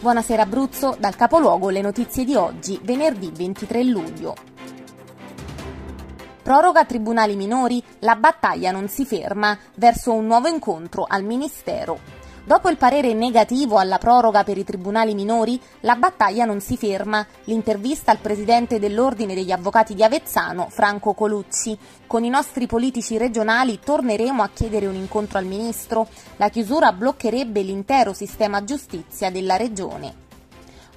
Buonasera Abruzzo, dal capoluogo le notizie di oggi, venerdì 23 luglio. Proroga tribunali minori, la battaglia non si ferma verso un nuovo incontro al Ministero. Dopo il parere negativo alla proroga per i tribunali minori, la battaglia non si ferma. L'intervista al presidente dell'Ordine degli Avvocati di Avezzano, Franco Colucci. Con i nostri politici regionali torneremo a chiedere un incontro al ministro. La chiusura bloccherebbe l'intero sistema giustizia della regione.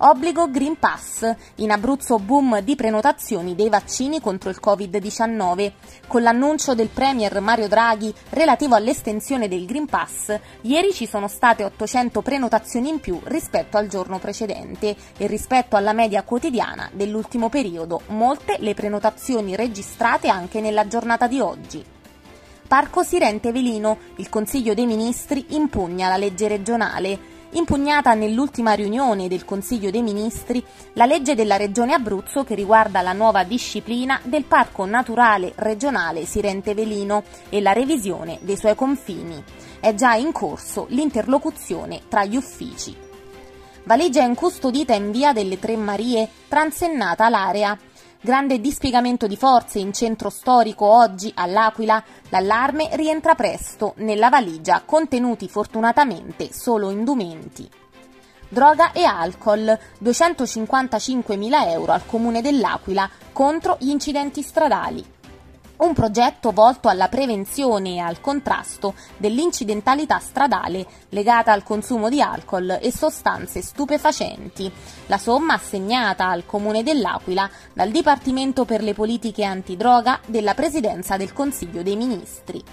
Obbligo Green Pass. In Abruzzo boom di prenotazioni dei vaccini contro il Covid-19. Con l'annuncio del Premier Mario Draghi relativo all'estensione del Green Pass, ieri ci sono state 800 prenotazioni in più rispetto al giorno precedente e rispetto alla media quotidiana dell'ultimo periodo, molte le prenotazioni registrate anche nella giornata di oggi. Parco Sirente Velino, il Consiglio dei Ministri impugna la legge regionale impugnata nell'ultima riunione del Consiglio dei Ministri la legge della Regione Abruzzo che riguarda la nuova disciplina del Parco Naturale Regionale Sirente Velino e la revisione dei suoi confini. È già in corso l'interlocuzione tra gli uffici. Valigia incustodita in via delle Tre Marie, transennata l'area. Grande dispiegamento di forze in centro storico oggi all'Aquila. L'allarme rientra presto nella valigia, contenuti fortunatamente solo indumenti. Droga e alcol, 255.000 euro al comune dell'Aquila contro gli incidenti stradali un progetto volto alla prevenzione e al contrasto dell'incidentalità stradale legata al consumo di alcol e sostanze stupefacenti. La somma assegnata al Comune dell'Aquila dal Dipartimento per le politiche antidroga della Presidenza del Consiglio dei Ministri.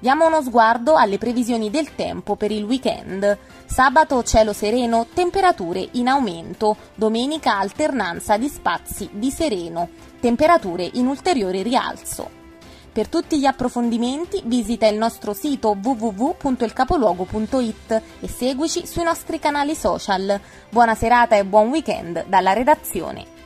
Diamo uno sguardo alle previsioni del tempo per il weekend. Sabato cielo sereno, temperature in aumento. Domenica alternanza di spazi di sereno, temperature in ulteriore rialzo. Per tutti gli approfondimenti visita il nostro sito www.ilcapoluogo.it e seguici sui nostri canali social. Buona serata e buon weekend dalla redazione.